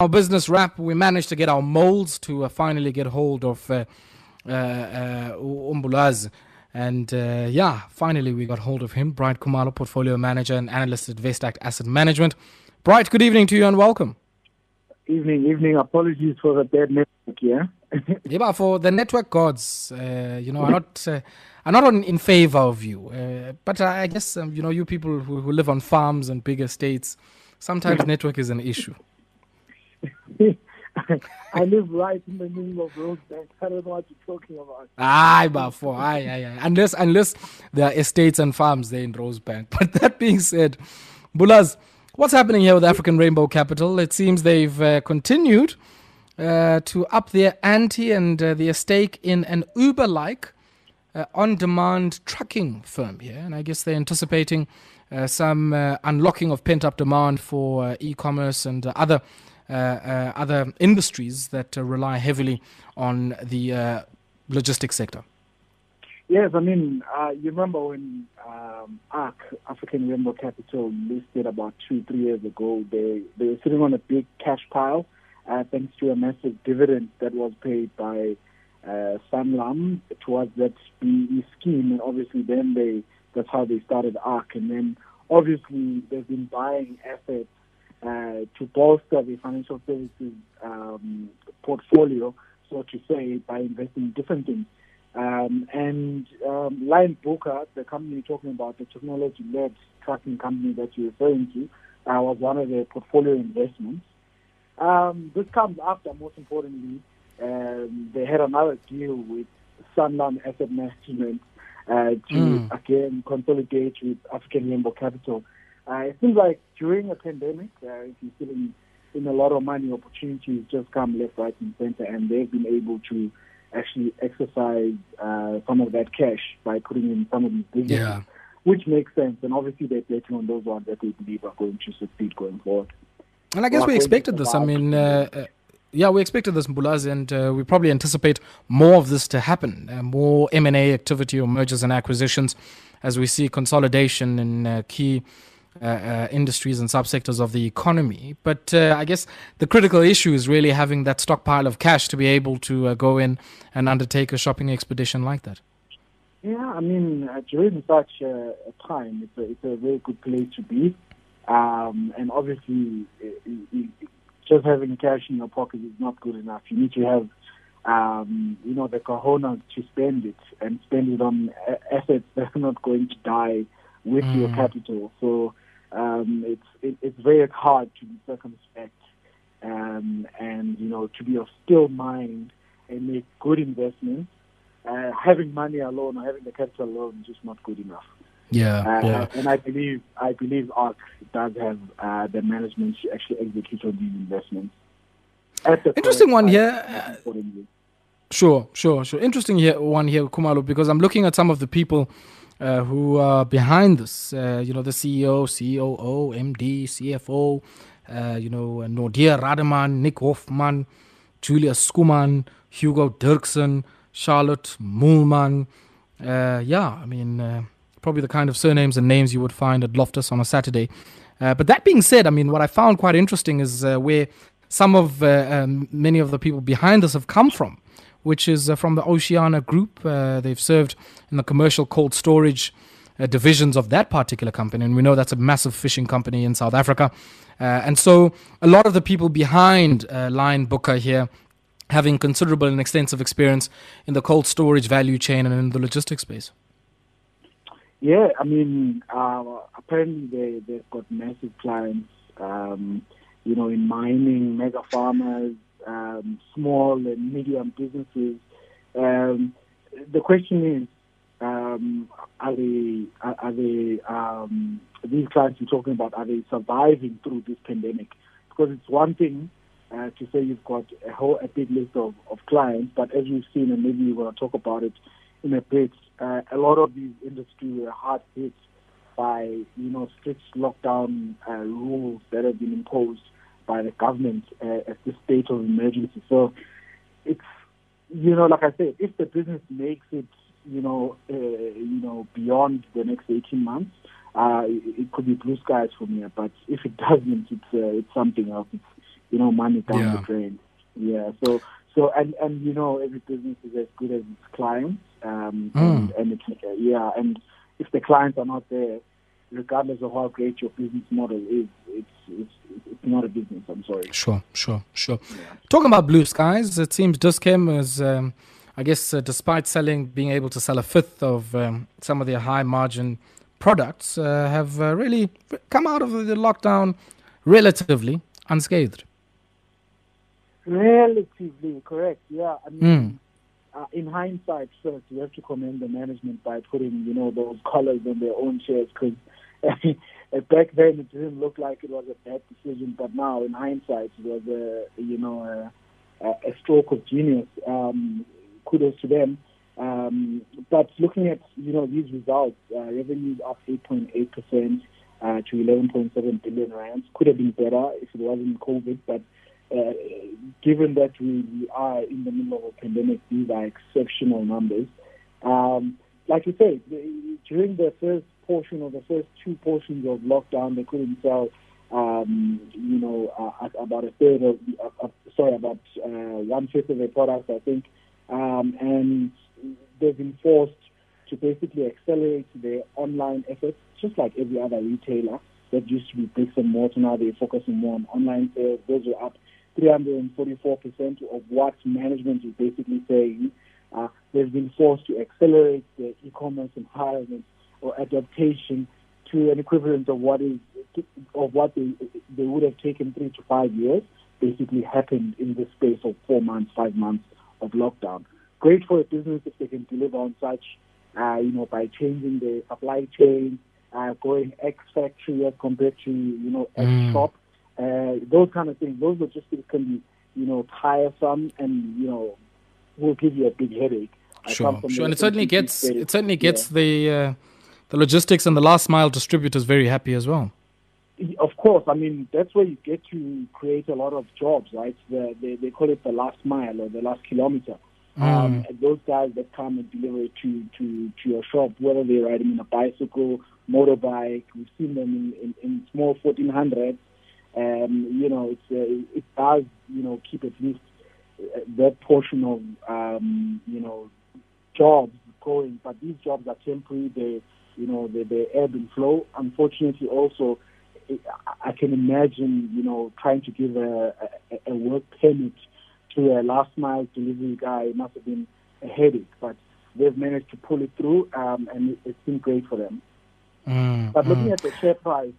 our business wrap, we managed to get our molds to uh, finally get hold of uh, uh, uh, Umbulaz. And uh, yeah, finally we got hold of him, Bright Khumalo, portfolio manager and analyst at Vestact Asset Management. Bright, good evening to you and welcome. Evening, evening. Apologies for the bad network yeah? yeah, but for the network gods, uh, you know, are not uh, are not on, in favor of you. Uh, but I guess um, you know, you people who, who live on farms and big estates, sometimes network is an issue. I live right in the middle of Rosebank. I don't know what you're talking about. Aye, Bafo. Aye, aye, aye. Unless, unless there are estates and farms there in Rosebank. But that being said, Bulaz, what's happening here with African Rainbow Capital? It seems they've uh, continued uh, to up their ante and uh, their stake in an Uber like uh, on demand trucking firm here. And I guess they're anticipating uh, some uh, unlocking of pent up demand for e commerce and other uh, uh, other industries that uh, rely heavily on the logistics sector? Yes, I mean, uh, you remember when um, ARC, African Rainbow Capital, listed about two, three years ago, they, they were sitting on a big cash pile uh, thanks to a massive dividend that was paid by uh, Sanlam towards that BEE scheme. And obviously then they, that's how they started ARC. And then obviously they've been buying assets uh, to bolster the financial services um, portfolio, so to say, by investing in different things. Um, and um, Linebooker, the company you're talking about, the technology-led trucking company that you're referring to, uh, was one of their portfolio investments. Um, this comes after, most importantly, um, they had another deal with Sanlam Asset Management uh, to mm. again consolidate with African Rainbow Capital. Uh, it seems like during a pandemic, uh, if you're feeling in a lot of money, opportunities just come left, right, and center, and they've been able to actually exercise uh, some of that cash by putting in some of these businesses, yeah. which makes sense. And obviously, they're betting on those ones that they believe are going to succeed going forward. And I guess we expected this. I mean, uh, uh, yeah, we expected this, Mbulazi, and uh, we probably anticipate more of this to happen, uh, more M&A activity or mergers and acquisitions as we see consolidation in uh, key uh, uh, industries and subsectors of the economy. But uh, I guess the critical issue is really having that stockpile of cash to be able to uh, go in and undertake a shopping expedition like that. Yeah, I mean, uh, during such a time, it's a, it's a very good place to be. Um, and obviously, it, it, just having cash in your pocket is not good enough. You need to have um, you know, the cojones to spend it and spend it on assets that are not going to die with mm. your capital. So um, it's it, it's very hard to be circumspect um, and you know to be of still mind and make good investments. Uh, having money alone or having the capital alone is just not good enough. Yeah, uh, yeah. And I believe I believe ARC does have uh, the management to actually execute on these investments. Interesting one here. Sure, sure, sure. Interesting here one here, Khumalo, because I'm looking at some of the people uh, who are behind this. Uh, you know, the CEO, COO, MD, CFO, uh, you know, Nordia Rademan, Nick Hoffman, Julia Skuman, Hugo Dirksen, Charlotte Moolman. Uh, yeah, I mean, uh, probably the kind of surnames and names you would find at Loftus on a Saturday. Uh, but that being said, I mean, what I found quite interesting is where some of um, many of the people behind this have come from which is uh, from the Oceana Group. Uh, they've served in the commercial cold storage uh, divisions of that particular company, and we know that's a massive fishing company in South Africa. Uh, and so, a lot of the people behind uh, Booker here having considerable and extensive experience in the cold storage value chain and in the logistics space. Yeah, I mean, uh, apparently they, they've got massive clients, um, you know, in mining, mega farmers, um, small and medium businesses. Um, the question is, um, are they are, they um, these clients you're talking about are they surviving through this pandemic? Because it's one thing uh, to say you've got a whole a big list of, of clients, but as you've seen, and maybe we're going to talk about it in a bit, uh, a lot of these industries were hard hit by you know strict lockdown uh, rules that have been imposed by the government uh, at this state of emergency. So it's, you know, like I said, if the business makes it, you know, uh, you know, beyond the next 18 months, uh, it, could be blue skies for me. But if it doesn't, it's uh, it's something else. It's you know, money down yeah. the drain. Yeah. So so and and you know, every business is as good as its clients. Um, mm. and, and it's yeah, and if the clients are not there, regardless of how great your business model is, it's it's it's not a business. I'm sorry. Sure, sure, sure. Yeah. Talking about blue skies, it seems Dis-Chem is. Um, I guess uh, despite selling, being able to sell a fifth of um, some of their high margin products, uh, have uh, really come out of the lockdown relatively unscathed. Relatively correct, yeah. I mean, mm. In hindsight, first, we have to commend the management by putting, you know, those collars on their own shares because back then it didn't look like it was a bad decision, but now in hindsight, it was a, you know, a, a stroke of genius. Um, kudos to them. Um, but looking at you know these results, uh, revenues up 8.8 percent uh, to 11.7 billion rands. Could have been better if it wasn't COVID, but uh, given that we, we, are in the middle of a pandemic, these are exceptional numbers. Um, like you said, during the first portion or the first two portions of lockdown, they couldn't sell, um, you know, uh, about a third of, uh, uh sorry, about uh, one fifth of their products, I think um, and they've been forced to basically accelerate their online efforts, just like every other retailer that used to be bricks and mortar. Now they're focusing more on online sales. Those are up 344% of what management is basically saying. Uh, they've been forced to accelerate their e-commerce environment or adaptation to an equivalent of what is of what they they would have taken three to five years. Basically, happened in the space of four months, five months of lockdown. Great for a business if they can deliver on such, uh, you know, by changing the supply chain, uh, going X factory as compared to, you know, X mm. shop. Uh, those kind of things. Those logistics can be, you know, tiresome and, you know, will give you a big headache. Sure, sure, and it certainly gets it certainly gets yeah. the uh, the logistics and the last mile distributors very happy as well. Of course, I mean that's where you get to create a lot of jobs, right? The, they they call it the last mile or the last kilometer. Mm. Um, those guys that come and deliver it to, to, to your shop, whether they're riding in a bicycle, motorbike, we've seen them in, in, in small 1400s. Um, you know, it's, uh, it does, you know, keep at least uh, that portion of, um, you know, jobs going. But these jobs are temporary. They, you know, they, they ebb and flow. Unfortunately, also, I can imagine, you know, trying to give a, a, a work permit to a last mile delivery guy it must have been a headache, but they've managed to pull it through, um, and it's been great for them. Mm, but looking mm. at the share price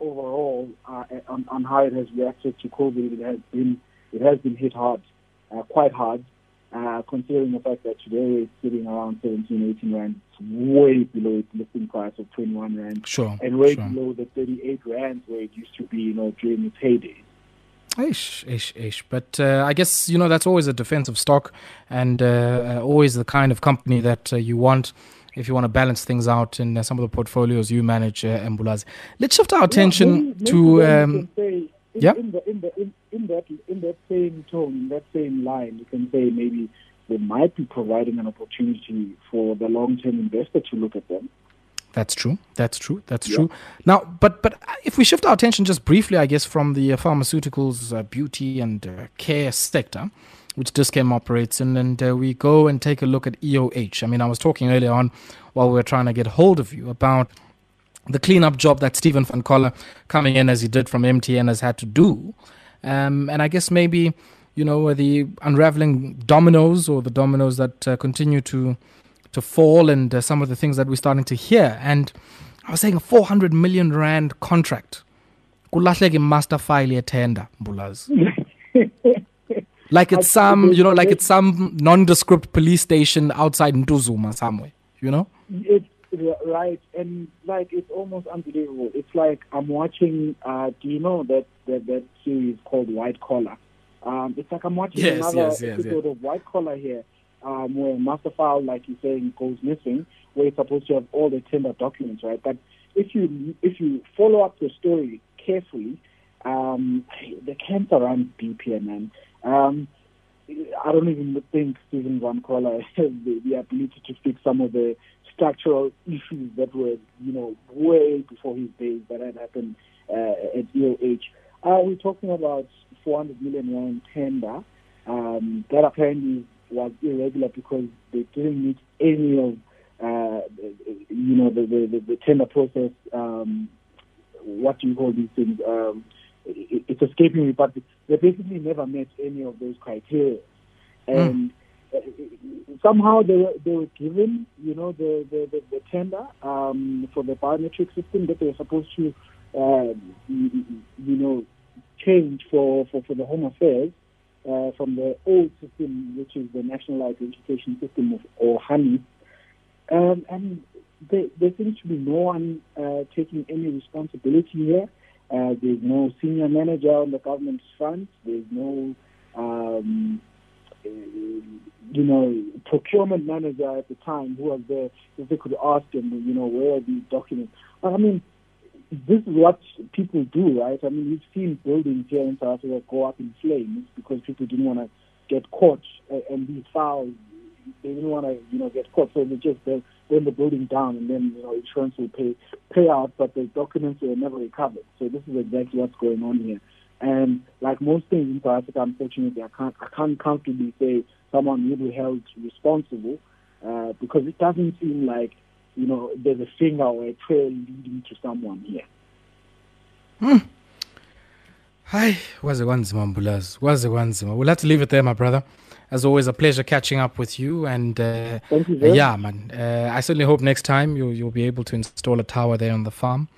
overall uh, on, on how it has reacted to COVID, it has been it has been hit hard, uh, quite hard uh, considering the fact that today it's sitting around 17, 18 rand, it's way below its listing price of 21 rand. Sure. And way sure. below the 38 rand where it used to be, you know, during its heyday. Ish, ish, ish. But uh, I guess, you know, that's always a defensive stock and uh, uh always the kind of company that uh, you want if you want to balance things out in uh, some of the portfolios you manage, uh, Mbulazi. Let's shift our attention yeah, to. Um, say, in, yeah. In, the, in, the, in, in, that, in that same tone, in that same line, you can say maybe they might be providing an opportunity for the long-term investor to look at them. That's true. That's true. That's yeah. true. Now, but but if we shift our attention just briefly, I guess, from the pharmaceuticals, uh, beauty, and uh, care sector, which Dis-Chem operates in, and uh, we go and take a look at EOH. I mean, I was talking earlier on while we were trying to get hold of you about the cleanup job that Stephen van Coller, coming in as he did from MTN, has had to do. Um, and I guess maybe, you know, the unraveling dominoes or the dominoes that uh, continue to to fall and uh, some of the things that we're starting to hear. And I was saying a 400 million rand contract. Kulahleke master file tender, Mbulazi. like it's some, you know, like it's some nondescript police station outside Ntuzuma somewhere, you know? It's right, and like it's almost unbelievable. It's like I'm watching. Uh, do you know that that, that series called White Collar? Um, it's like I'm watching yes, another yes, yes, episode of White Collar here, um, where master file, like you're saying, goes missing, where it's supposed to have all the tender documents, right? But if you if you follow up the story carefully, um, the cancer runs deep man. Um, I don't even think Stephen Van Coller has the, the ability to fix some of the structural issues that were, you know, way before his days that had happened uh, at EOH. Uh, we're talking about 400 million rand tender. Um, that apparently was irregular because they didn't meet any of, uh, you know, the, the, the, tender process. Um, what do you call these things? Um, it, it's escaping me, but they basically never met any of those criteria. And mm. somehow they were, they were given, you know, the, the, the, the tender um, for the biometric system that they were supposed to, uh, you, you know, change for, for, for the Home Affairs uh, from the old system, which is the National Identification System of, or. Um, and there, there, seems to be no one uh, taking any responsibility here. Uh, there's no senior manager on the government's front. There's no, um, you know, procurement manager at the time who was there. If they could ask him, you know, where are these documents? I mean, this is what people do, right? I mean, we've seen buildings here in South Africa go up in flames because people didn't want to get caught and be files. They didn't want to, you know, get caught, so they just burn the building down, and then you know insurance will pay pay out, but the documents were never recovered. So this is exactly what's going on here. And like most things in South Africa, unfortunately, I can't I can't comfortably say someone will be held responsible uh, because it doesn't seem like you know, there's a finger or a trail leading to someone here. Hmm. Hi, kwaze kwanzima mbulazi kwaze kwanzima we'll have to leave it there my brother. As always a pleasure catching up with you and uh, Thank you, yeah man. Uh, i certainly hope next time you'll, you'll be able to install a tower there on the farm